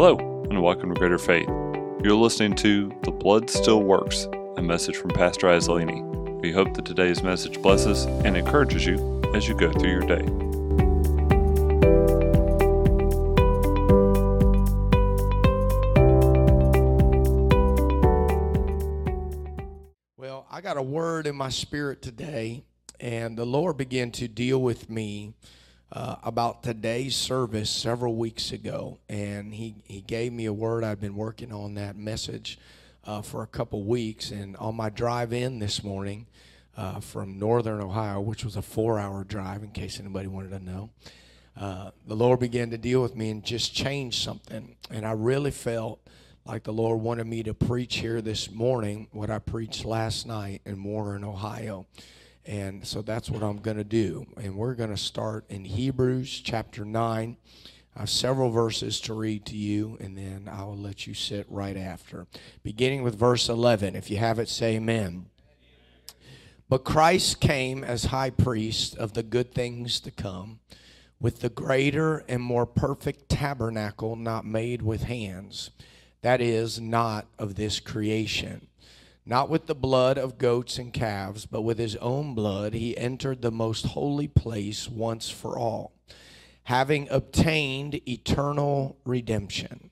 Hello, and welcome to Greater Faith. You're listening to The Blood Still Works, a message from Pastor Azzolini. We hope that today's message blesses and encourages you as you go through your day. Well, I got a word in my spirit today, and the Lord began to deal with me uh, about today's service several weeks ago, and he, he gave me a word. I've been working on that message uh, for a couple weeks, and on my drive in this morning uh, from northern Ohio, which was a four hour drive, in case anybody wanted to know, uh, the Lord began to deal with me and just change something. And I really felt like the Lord wanted me to preach here this morning what I preached last night in Warren, Ohio. And so that's what I'm going to do. And we're going to start in Hebrews chapter 9. I have several verses to read to you, and then I will let you sit right after. Beginning with verse 11. If you have it, say amen. But Christ came as high priest of the good things to come, with the greater and more perfect tabernacle not made with hands, that is, not of this creation not with the blood of goats and calves, but with his own blood, he entered the most holy place once for all, having obtained eternal redemption.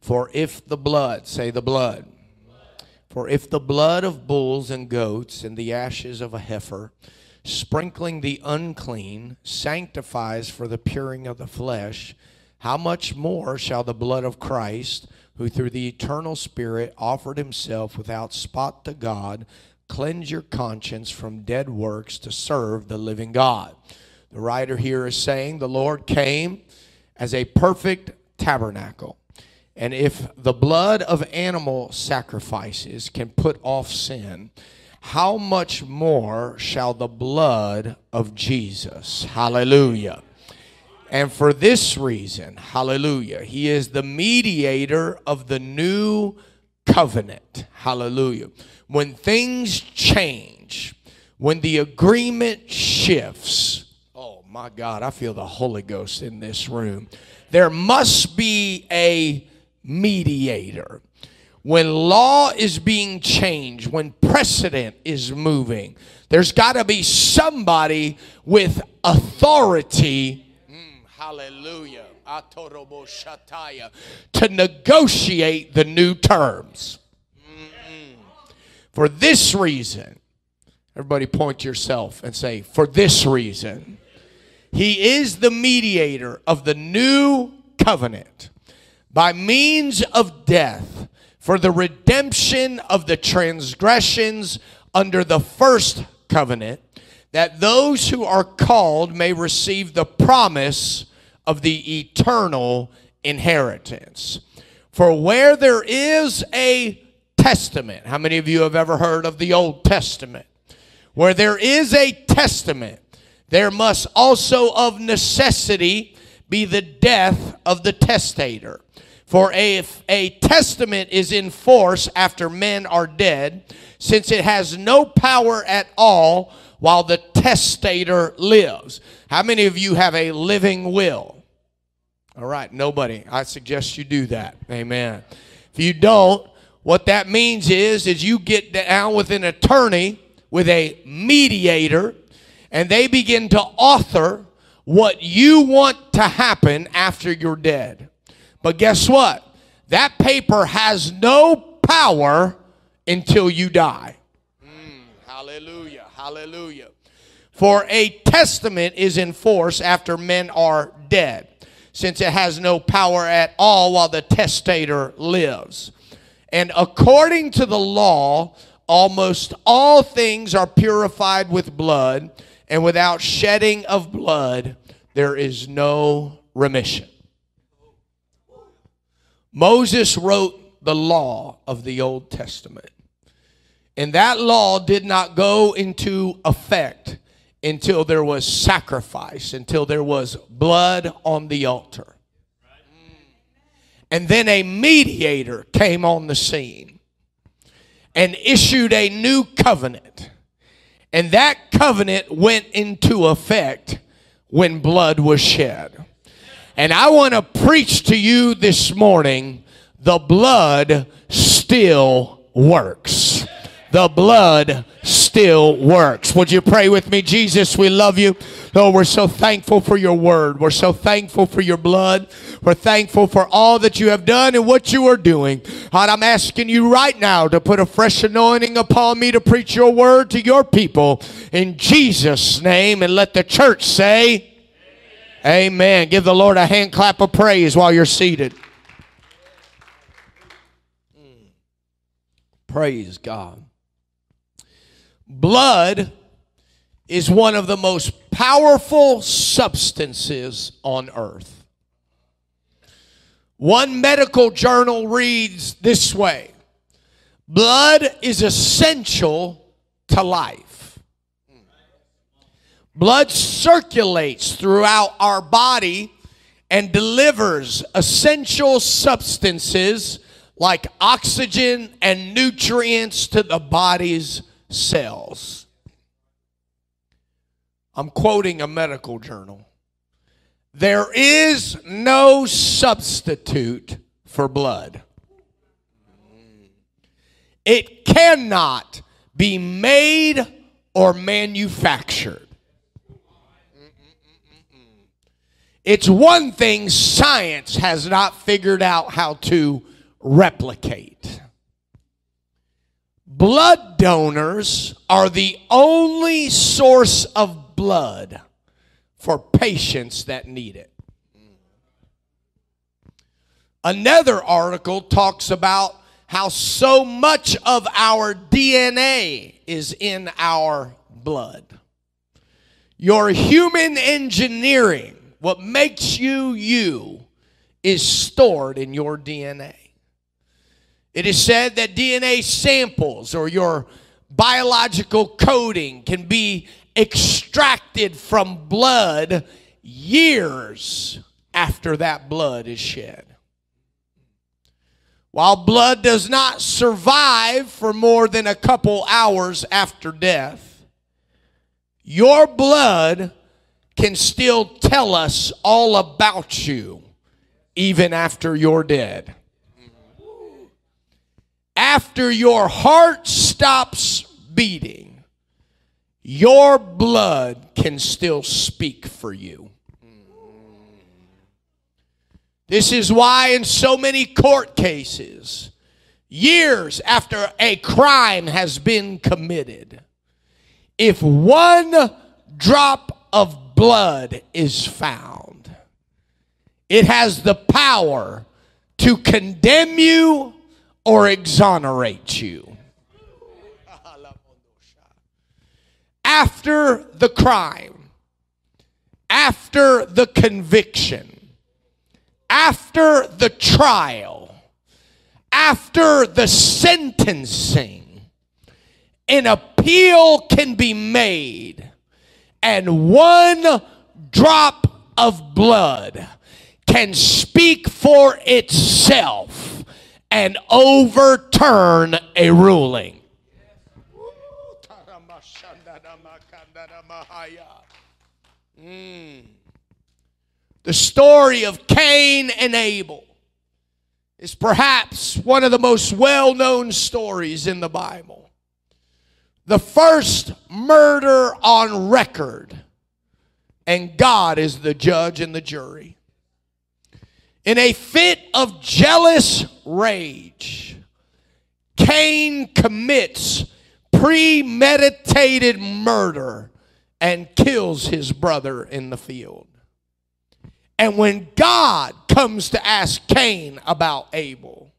For if the blood, say the blood, for if the blood of bulls and goats and the ashes of a heifer, sprinkling the unclean, sanctifies for the puring of the flesh, how much more shall the blood of Christ, who through the eternal Spirit offered himself without spot to God, cleanse your conscience from dead works to serve the living God. The writer here is saying the Lord came as a perfect tabernacle. And if the blood of animal sacrifices can put off sin, how much more shall the blood of Jesus? Hallelujah. And for this reason, hallelujah, he is the mediator of the new covenant. Hallelujah. When things change, when the agreement shifts, oh my God, I feel the Holy Ghost in this room. There must be a mediator. When law is being changed, when precedent is moving, there's got to be somebody with authority Hallelujah. To negotiate the new terms. Mm-hmm. For this reason, everybody point to yourself and say, For this reason, he is the mediator of the new covenant by means of death for the redemption of the transgressions under the first covenant, that those who are called may receive the promise of the eternal inheritance. For where there is a testament, how many of you have ever heard of the Old Testament? Where there is a testament, there must also of necessity be the death of the testator. For if a testament is in force after men are dead, since it has no power at all while the testator lives. How many of you have a living will? All right, nobody. I suggest you do that. Amen. If you don't, what that means is is you get down with an attorney with a mediator and they begin to author what you want to happen after you're dead. But guess what? That paper has no power until you die. Mm, hallelujah. Hallelujah. For a testament is in force after men are dead since it has no power at all while the testator lives. And according to the law, almost all things are purified with blood, and without shedding of blood, there is no remission. Moses wrote the law of the Old Testament. And that law did not go into effect until there was sacrifice, until there was blood on the altar. And then a mediator came on the scene and issued a new covenant. And that covenant went into effect when blood was shed. And I want to preach to you this morning the blood still works. The blood still works. Would you pray with me? Jesus, we love you. Lord, we're so thankful for your word. We're so thankful for your blood. We're thankful for all that you have done and what you are doing. God, I'm asking you right now to put a fresh anointing upon me to preach your word to your people in Jesus' name. And let the church say, Amen. Amen. Give the Lord a hand clap of praise while you're seated. Praise God. Blood is one of the most powerful substances on earth. One medical journal reads this way Blood is essential to life. Blood circulates throughout our body and delivers essential substances like oxygen and nutrients to the body's cells. I'm quoting a medical journal. There is no substitute for blood. It cannot be made or manufactured. It's one thing science has not figured out how to replicate. Blood donors are the only source of blood for patients that need it. Another article talks about how so much of our DNA is in our blood. Your human engineering, what makes you you, is stored in your DNA. It is said that DNA samples or your biological coding can be extracted from blood years after that blood is shed. While blood does not survive for more than a couple hours after death, your blood can still tell us all about you even after you're dead after your heart stops beating, your blood can still speak for you. This is why, in so many court cases, years after a crime has been committed, if one drop of blood is found, it has the power to condemn you or exonerate you. After the crime, after the conviction, after the trial, after the sentencing, an appeal can be made, and one drop of blood can speak for itself and overturn a ruling. Mm. The story of Cain and Abel is perhaps one of the most well known stories in the Bible. The first murder on record, and God is the judge and the jury. In a fit of jealous rage, Cain commits premeditated murder and kills his brother in the field. And when God comes to ask Cain about Abel,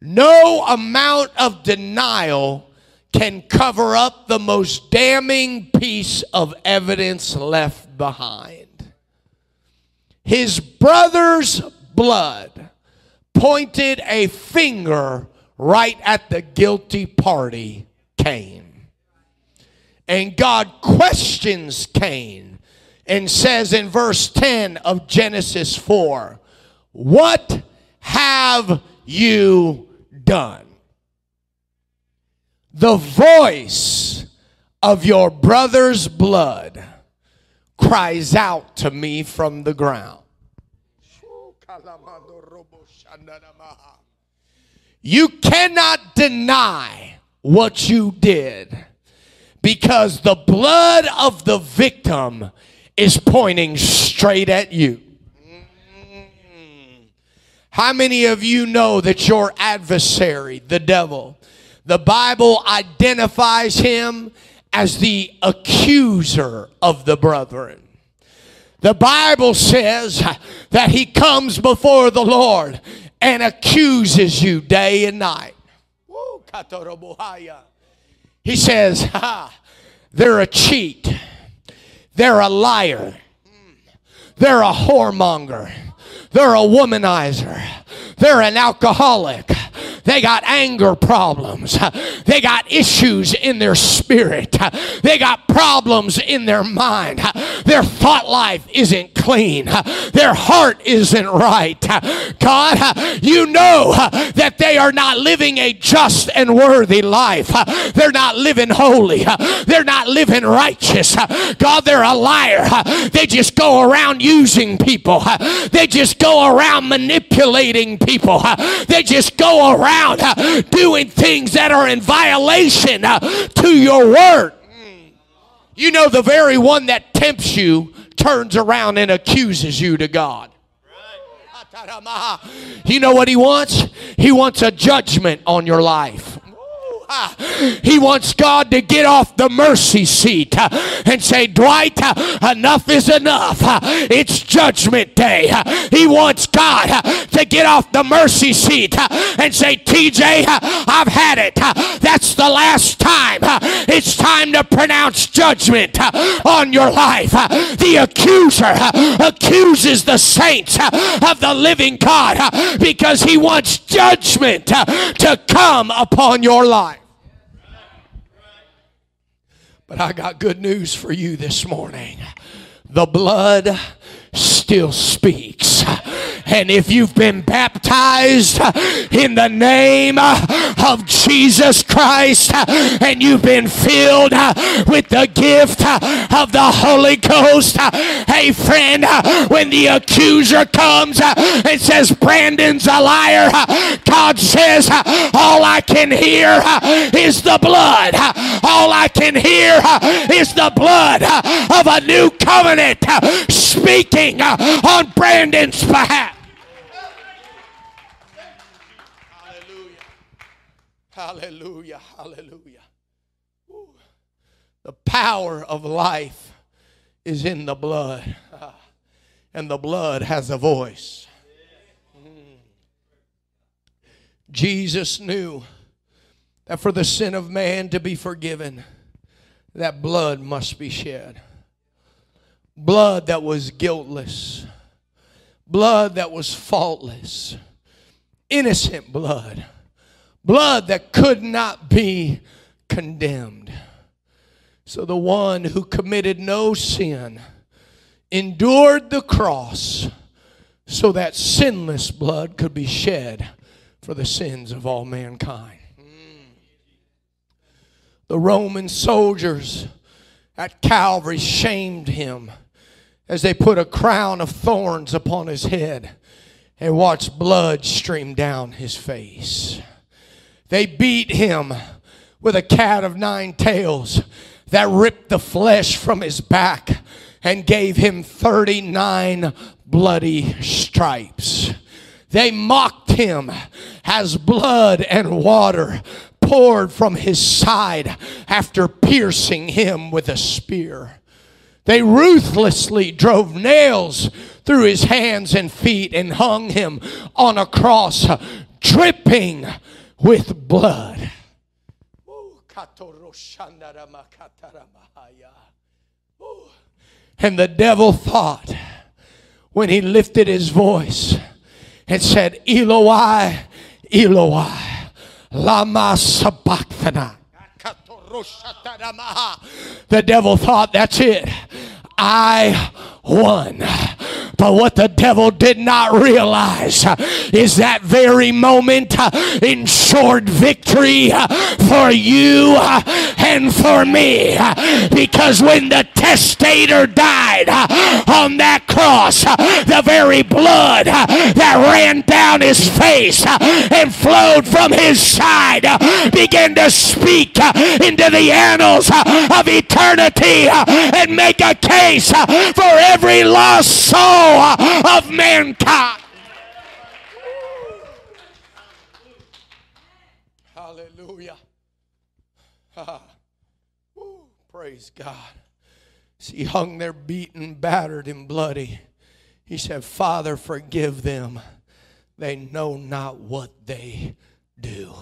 no amount of denial can cover up the most damning piece of evidence left behind. His brother's blood pointed a finger right at the guilty party, Cain. And God questions Cain and says in verse 10 of Genesis 4, What have you done? The voice of your brother's blood cries out to me from the ground. You cannot deny what you did because the blood of the victim is pointing straight at you. How many of you know that your adversary, the devil, the Bible identifies him as the accuser of the brethren? The Bible says that he comes before the Lord and accuses you day and night. He says, ha, they're a cheat. They're a liar. They're a whoremonger. They're a womanizer. They're an alcoholic. They got anger problems. They got issues in their spirit. They got problems in their mind. Their thought life isn't clean. Their heart isn't right. God, you know that they are not living a just and worthy life. They're not living holy. They're not living righteous. God, they're a liar. They just go around using people. They just go around manipulating people. They just go around Uh, doing things that are in violation uh, to your word. You know, the very one that tempts you turns around and accuses you to God. You know what he wants? He wants a judgment on your life. He wants God to get off the mercy seat uh, and say, Dwight, uh, enough is enough. Uh, it's judgment day. He wants God to get off the mercy seat and say, TJ, I've had it. That's the last time. It's time to pronounce judgment on your life. The accuser accuses the saints of the living God because he wants judgment to come upon your life. But I got good news for you this morning. The blood still speaks. And if you've been baptized in the name of Jesus Christ and you've been filled with the gift of the Holy Ghost, hey friend, when the accuser comes and says Brandon's a liar, God says, all I can hear is the blood. All I can hear is the blood of a new covenant speaking on Brandon's behalf. Hallelujah. Hallelujah. Ooh. The power of life is in the blood. And the blood has a voice. Mm. Jesus knew that for the sin of man to be forgiven, that blood must be shed. Blood that was guiltless, blood that was faultless, innocent blood blood that could not be condemned. So the one who committed no sin endured the cross so that sinless blood could be shed for the sins of all mankind. The Roman soldiers at Calvary shamed him as they put a crown of thorns upon his head and watched blood stream down his face. They beat him with a cat of nine tails that ripped the flesh from his back and gave him 39 bloody stripes. They mocked him as blood and water poured from his side after piercing him with a spear. They ruthlessly drove nails through his hands and feet and hung him on a cross, dripping with blood. And the devil thought when he lifted his voice and said, Eloi, Eloi, lama sabachthani. The devil thought, that's it. I won. But what the devil did not realize uh, is that very moment uh, ensured victory uh, for you and for me. Because when the testator died on that cross, the very blood that ran down his face and flowed from his side began to speak into the annals of eternity and make a case for every lost soul of mankind. Hallelujah. praise God. He hung there beaten, battered, and bloody. He said, Father, forgive them. They know not what they do.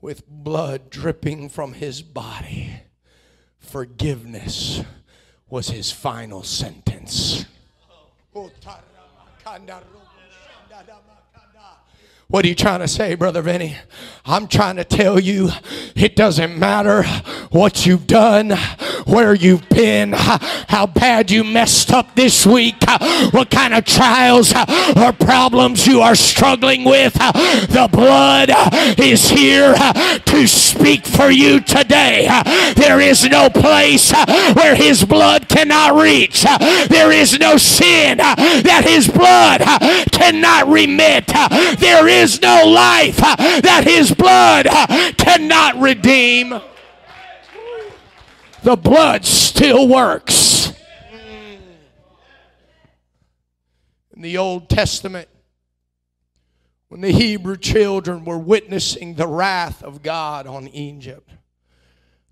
With blood dripping from his body, forgiveness was his final sentence. What are you trying to say, Brother Vinny? I'm trying to tell you it doesn't matter what you've done, where you've been, how bad you messed up this week, what kind of trials or problems you are struggling with. The blood is here to speak for you today. There is no place where His blood cannot reach, there is no sin that His blood cannot remit. There is no life that His blood cannot redeem. The blood still works. In the Old Testament, when the Hebrew children were witnessing the wrath of God on Egypt,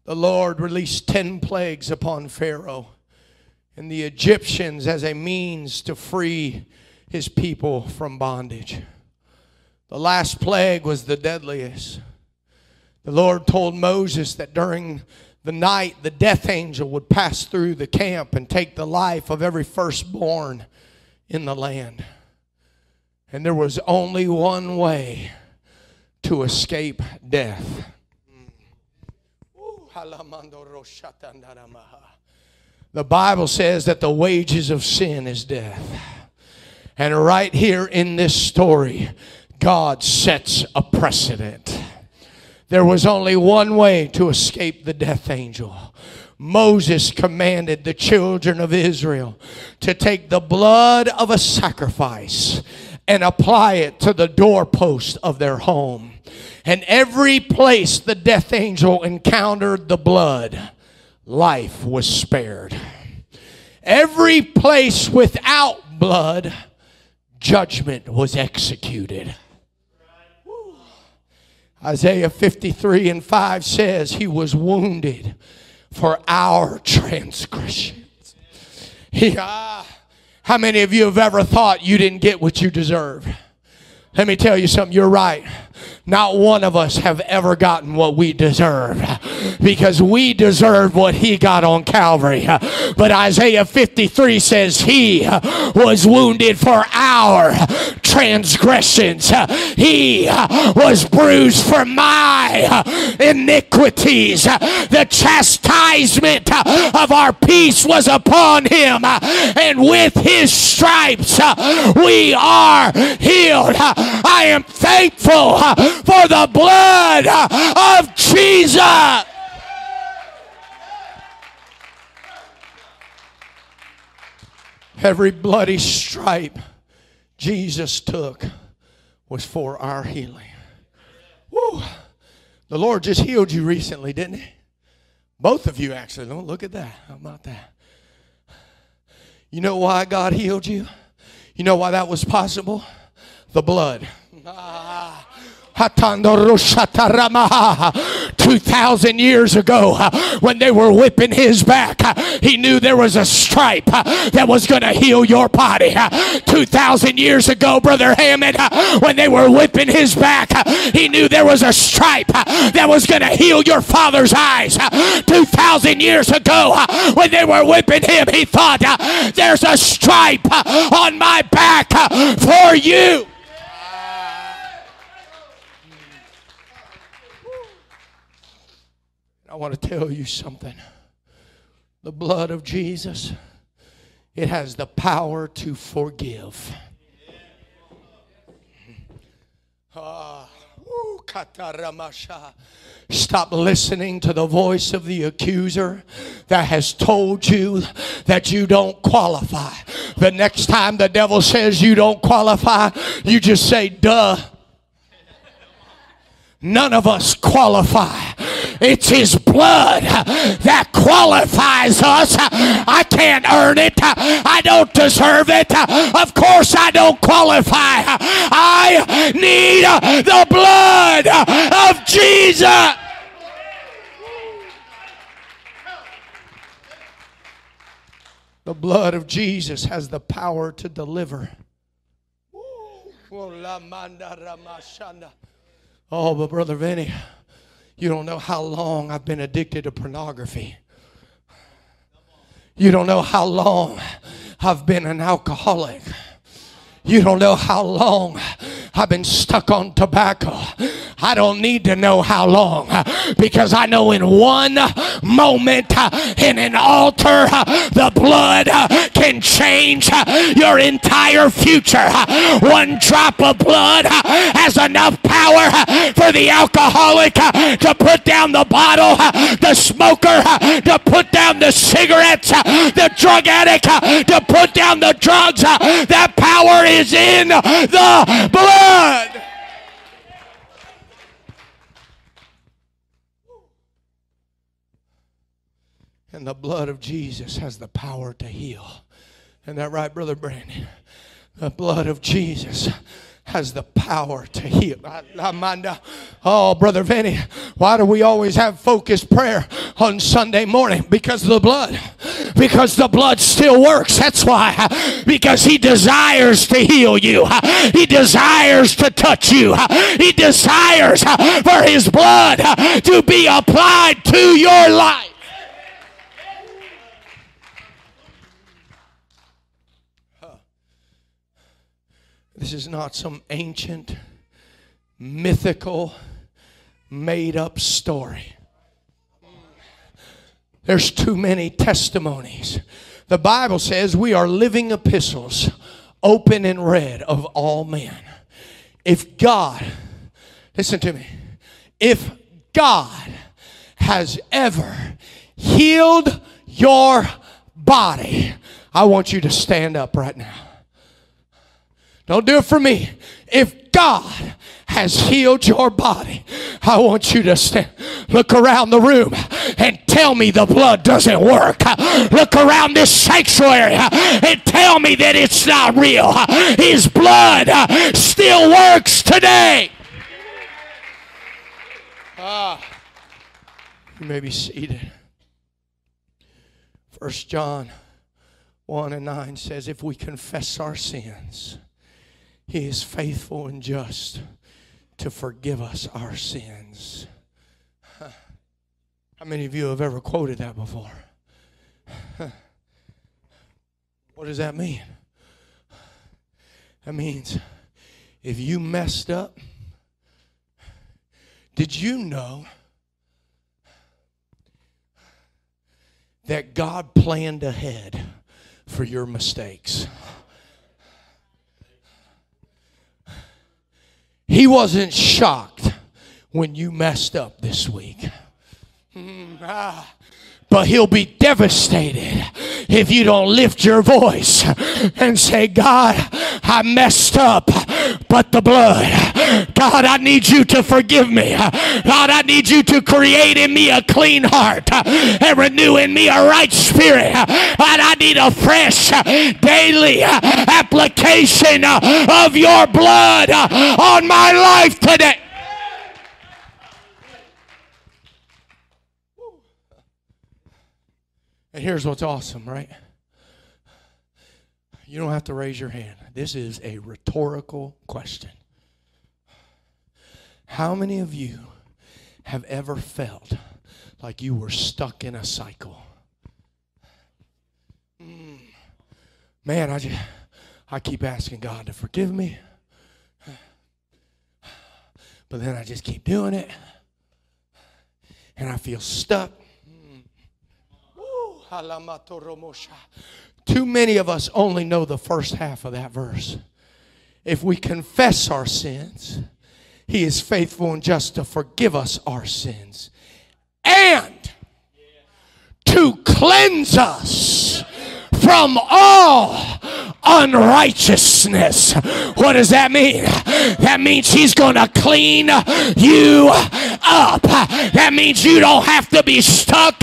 the Lord released 10 plagues upon Pharaoh and the Egyptians as a means to free his people from bondage. The last plague was the deadliest. The Lord told Moses that during the night the death angel would pass through the camp and take the life of every firstborn in the land. And there was only one way to escape death. The Bible says that the wages of sin is death. And right here in this story, God sets a precedent. There was only one way to escape the death angel. Moses commanded the children of Israel to take the blood of a sacrifice and apply it to the doorpost of their home. And every place the death angel encountered the blood, life was spared. Every place without blood, judgment was executed. Isaiah 53 and 5 says, He was wounded for our transgressions. He, how many of you have ever thought you didn't get what you deserve? Let me tell you something, you're right. Not one of us have ever gotten what we deserve because we deserve what he got on Calvary. But Isaiah 53 says he was wounded for our transgressions. He was bruised for my iniquities. The chastisement of our peace was upon him, and with his stripes we are healed. I am thankful for the blood of Jesus. Every bloody stripe Jesus took was for our healing. Woo. The Lord just healed you recently, didn't he? Both of you actually. Don't look at that. How about that? You know why God healed you? You know why that was possible? The blood. Ah. 2,000 years ago, when they were whipping his back, he knew there was a stripe that was going to heal your body. 2,000 years ago, Brother Hammond, when they were whipping his back, he knew there was a stripe that was going to heal your father's eyes. 2,000 years ago, when they were whipping him, he thought, there's a stripe on my back for you. I want to tell you something. The blood of Jesus it has the power to forgive. Ah. Stop listening to the voice of the accuser that has told you that you don't qualify. The next time the devil says you don't qualify, you just say, duh. None of us qualify. It's His blood that qualifies us. I can't earn it. I don't deserve it. Of course, I don't qualify. I need the blood of Jesus. The blood of Jesus has the power to deliver. Oh, but Brother Vinny, you don't know how long I've been addicted to pornography. You don't know how long I've been an alcoholic. You don't know how long I've been stuck on tobacco. I don't need to know how long uh, because I know in one moment uh, in an altar, uh, the blood can change your entire future. One drop of blood has enough power for the alcoholic to put down the bottle, the smoker to put down the cigarettes, the drug addict to put down the drugs. That power is in the blood. And the blood of Jesus has the power to heal. Isn't that right, Brother Brandon? The blood of Jesus has the power to heal. Ah, oh, Brother Vinny, why do we always have focused prayer on Sunday morning? Because the blood. Because the blood still works. That's why. Because He desires to heal you, He desires to touch you, He desires for His blood to be applied to your life. This is not some ancient, mythical, made up story. There's too many testimonies. The Bible says we are living epistles, open and read of all men. If God, listen to me, if God has ever healed your body, I want you to stand up right now. Don't do it for me. If God has healed your body, I want you to stand, look around the room and tell me the blood doesn't work. Look around this sanctuary and tell me that it's not real. His blood still works today. Ah, you may be seated. First John 1 and 9 says, If we confess our sins, he is faithful and just to forgive us our sins. How many of you have ever quoted that before? What does that mean? That means if you messed up, did you know that God planned ahead for your mistakes? He wasn't shocked when you messed up this week. Mm, ah. But he'll be devastated if you don't lift your voice and say, God, I messed up, but the blood. God, I need you to forgive me. God, I need you to create in me a clean heart and renew in me a right spirit. God, I need a fresh daily application of your blood on my life today. And here's what's awesome, right? You don't have to raise your hand. This is a rhetorical question. How many of you have ever felt like you were stuck in a cycle? Mm. Man, I just I keep asking God to forgive me. But then I just keep doing it. And I feel stuck. Too many of us only know the first half of that verse. If we confess our sins, He is faithful and just to forgive us our sins and to cleanse us from all unrighteousness. What does that mean? That means he's going to clean you up. That means you don't have to be stuck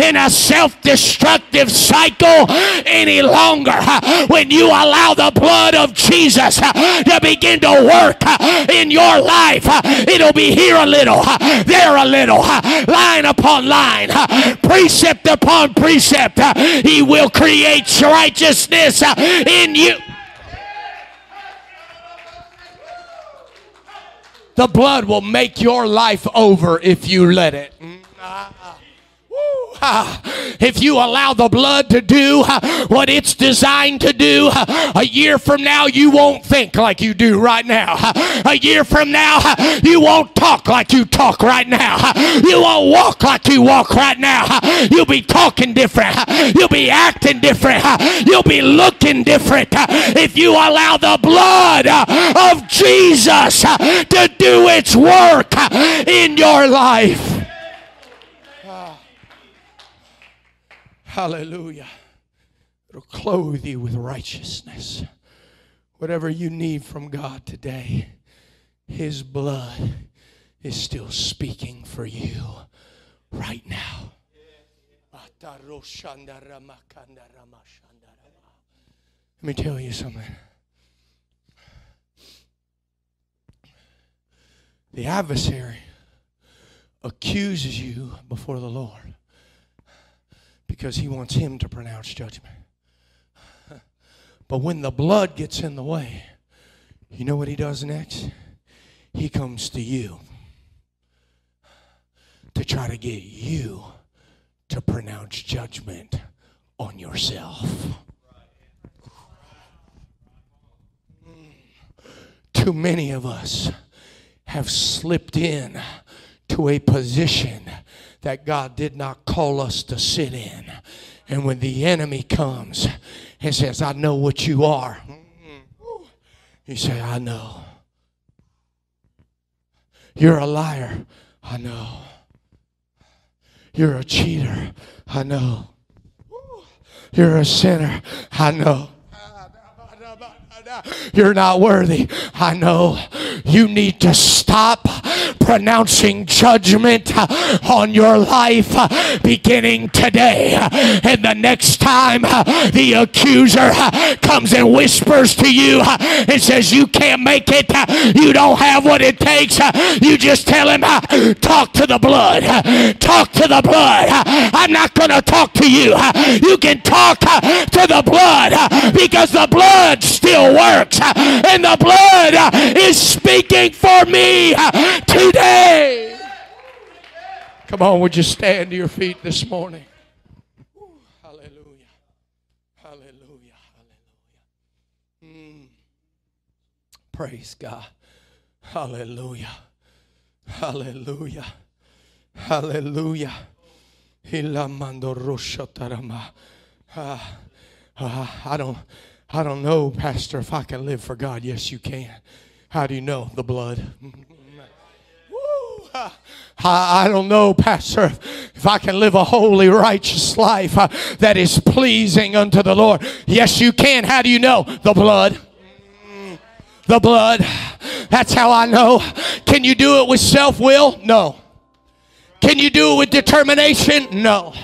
in a self destructive cycle any longer. When you allow the blood of Jesus to begin to work in your life, it'll be here a little, there a little, line upon line, precept upon precept. He will create righteousness in you. The blood will make your life over if you let it. Ah, if you allow the blood to do ah, what it's designed to do, ah, a year from now you won't think like you do right now. A year from now you won't talk like you talk right now. You won't walk like you walk right now. You'll be talking different. You'll be acting different. You'll be looking different if you allow the blood of Jesus to do its work in your life. Hallelujah. It'll clothe you with righteousness. Whatever you need from God today, His blood is still speaking for you right now. Let me tell you something. The adversary accuses you before the Lord because he wants him to pronounce judgment. But when the blood gets in the way, you know what he does next? He comes to you to try to get you to pronounce judgment on yourself. Too many of us have slipped in to a position that God did not call us to sit in. And when the enemy comes and says, I know what you are, you say, I know. You're a liar. I know. You're a cheater. I know. You're a sinner. I know. You're not worthy. I know. You need to stop pronouncing judgment uh, on your life uh, beginning today. And the next time uh, the accuser comes and whispers to you and says, You can't make it, you don't have what it takes, you just tell him, Talk to the blood. Talk to the blood. I'm not going to talk to you. You can talk to the blood because the blood still works. And the blood is speaking for me today. Come on, would you stand to your feet this morning? hallelujah. Hallelujah. Hallelujah. Mm. Praise God. Hallelujah. Hallelujah. Hallelujah. Uh, uh, I don't I don't know, Pastor, if I can live for God. Yes, you can. How do you know? The blood. I, don't know, Pastor, if I can live a holy, righteous life uh, that is pleasing unto the Lord. Yes, you can. How do you know? The blood. The blood. That's how I know. Can you do it with self will? No. Can you do it with determination? No.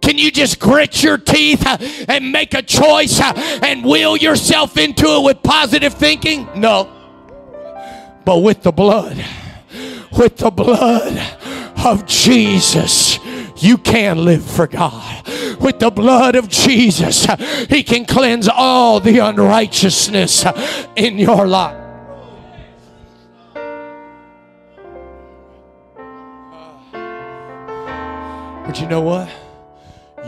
Can you just grit your teeth uh, and make a choice uh, and will yourself into it with positive thinking? No. But with the blood, with the blood of Jesus, you can live for God. With the blood of Jesus, He can cleanse all the unrighteousness in your life. But you know what?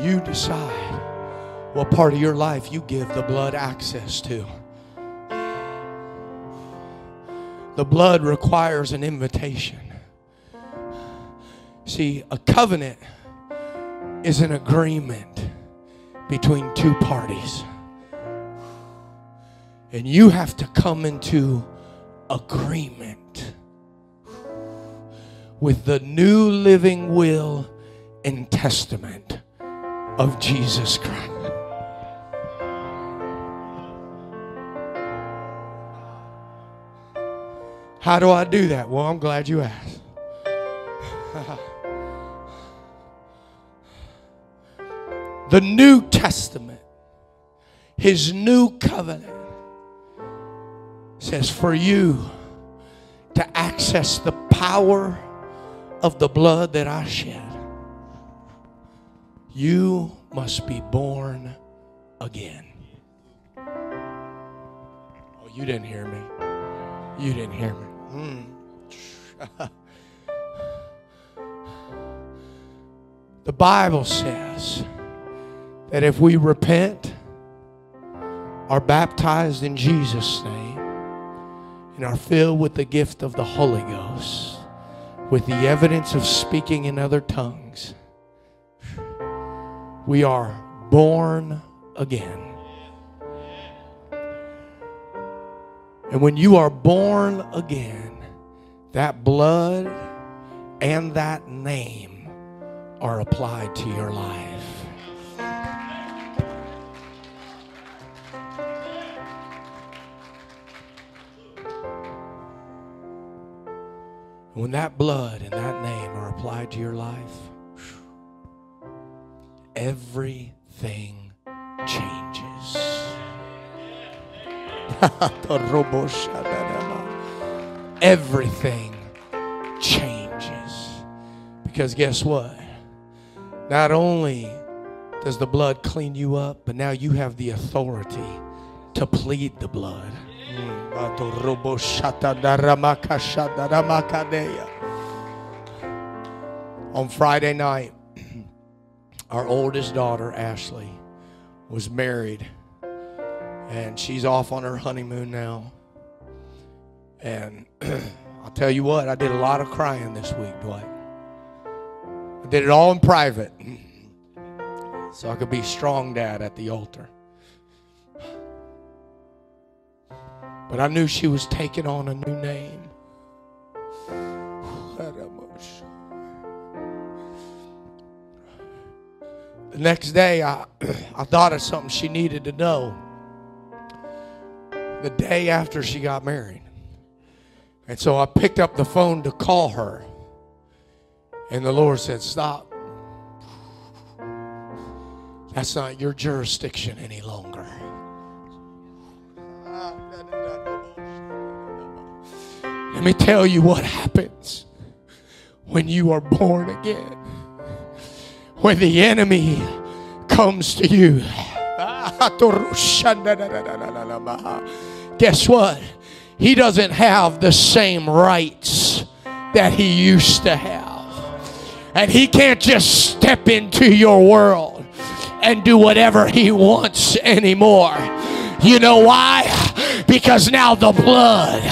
You decide what part of your life you give the blood access to. The blood requires an invitation. See, a covenant is an agreement between two parties. And you have to come into agreement with the new living will and testament of Jesus Christ. How do I do that? Well, I'm glad you asked. the New Testament, His new covenant, says for you to access the power of the blood that I shed, you must be born again. Oh, you didn't hear me. You didn't hear me. Mm. the Bible says that if we repent, are baptized in Jesus' name, and are filled with the gift of the Holy Ghost, with the evidence of speaking in other tongues, we are born again. And when you are born again, that blood and that name are applied to your life. When that blood and that name are applied to your life, everything changes. everything changes. Because guess what? Not only does the blood clean you up, but now you have the authority to plead the blood. On Friday night, our oldest daughter, Ashley, was married, and she's off on her honeymoon now. And I'll tell you what, I did a lot of crying this week, Dwight. I did it all in private so I could be strong dad at the altar. But I knew she was taking on a new name. The next day, I, I thought of something she needed to know. The day after she got married. And so I picked up the phone to call her. And the Lord said, Stop. That's not your jurisdiction any longer. Let me tell you what happens when you are born again. When the enemy comes to you. Guess what? He doesn't have the same rights that he used to have. And he can't just step into your world and do whatever he wants anymore. You know why? Because now the blood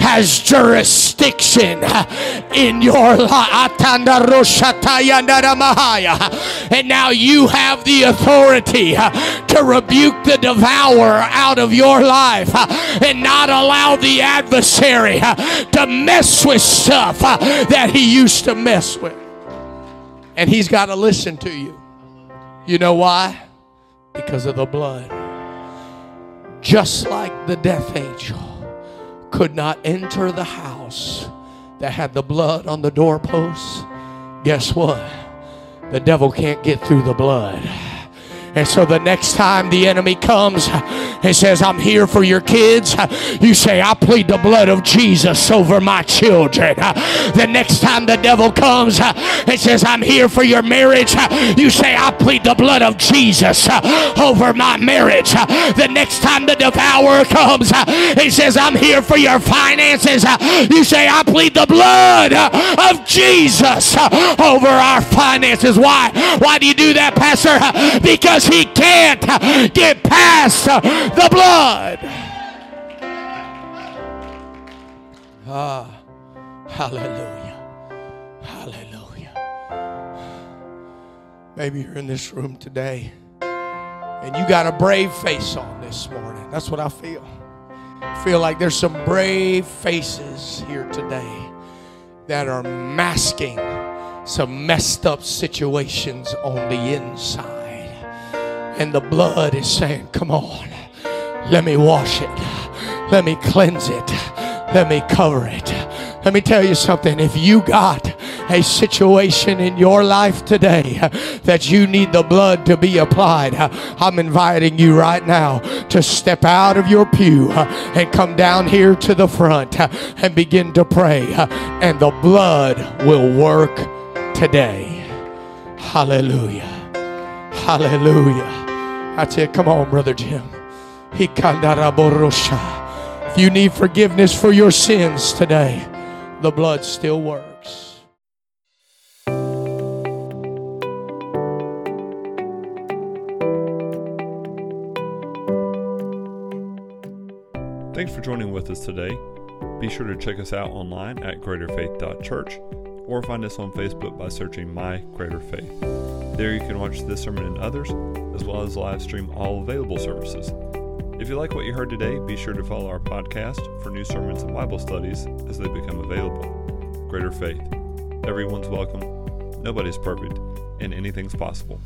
has jurisdiction in your life. And now you have the authority to rebuke the devourer out of your life and not allow the adversary to mess with stuff that he used to mess with. And he's got to listen to you. You know why? Because of the blood just like the death angel could not enter the house that had the blood on the doorposts, guess what? The devil can't get through the blood. And so the next time the enemy comes and says, I'm here for your kids, you say, I plead the blood of Jesus over my children. The next time the devil comes and says, I'm here for your marriage, you say, I plead the blood of Jesus over my marriage. The next time the devourer comes and says, I'm here for your finances, you say, I plead the blood of Jesus over our finances. Why? Why do you do that, Pastor? Because he can't get past the blood. Ah, hallelujah. Hallelujah. Maybe you're in this room today And you got a brave face on this morning. That's what I feel. I feel like there's some brave faces here today that are masking some messed up situations on the inside. And the blood is saying, Come on, let me wash it, let me cleanse it, let me cover it. Let me tell you something. If you got a situation in your life today that you need the blood to be applied, I'm inviting you right now to step out of your pew and come down here to the front and begin to pray. And the blood will work today. Hallelujah. Hallelujah. That's it. Come on, Brother Jim. If you need forgiveness for your sins today, the blood still works. Thanks for joining with us today. Be sure to check us out online at greaterfaith.church or find us on Facebook by searching My Greater Faith. There you can watch this sermon and others, as well as live stream all available services. If you like what you heard today, be sure to follow our podcast for new sermons and Bible studies as they become available. Greater Faith. Everyone's welcome, nobody's perfect, and anything's possible.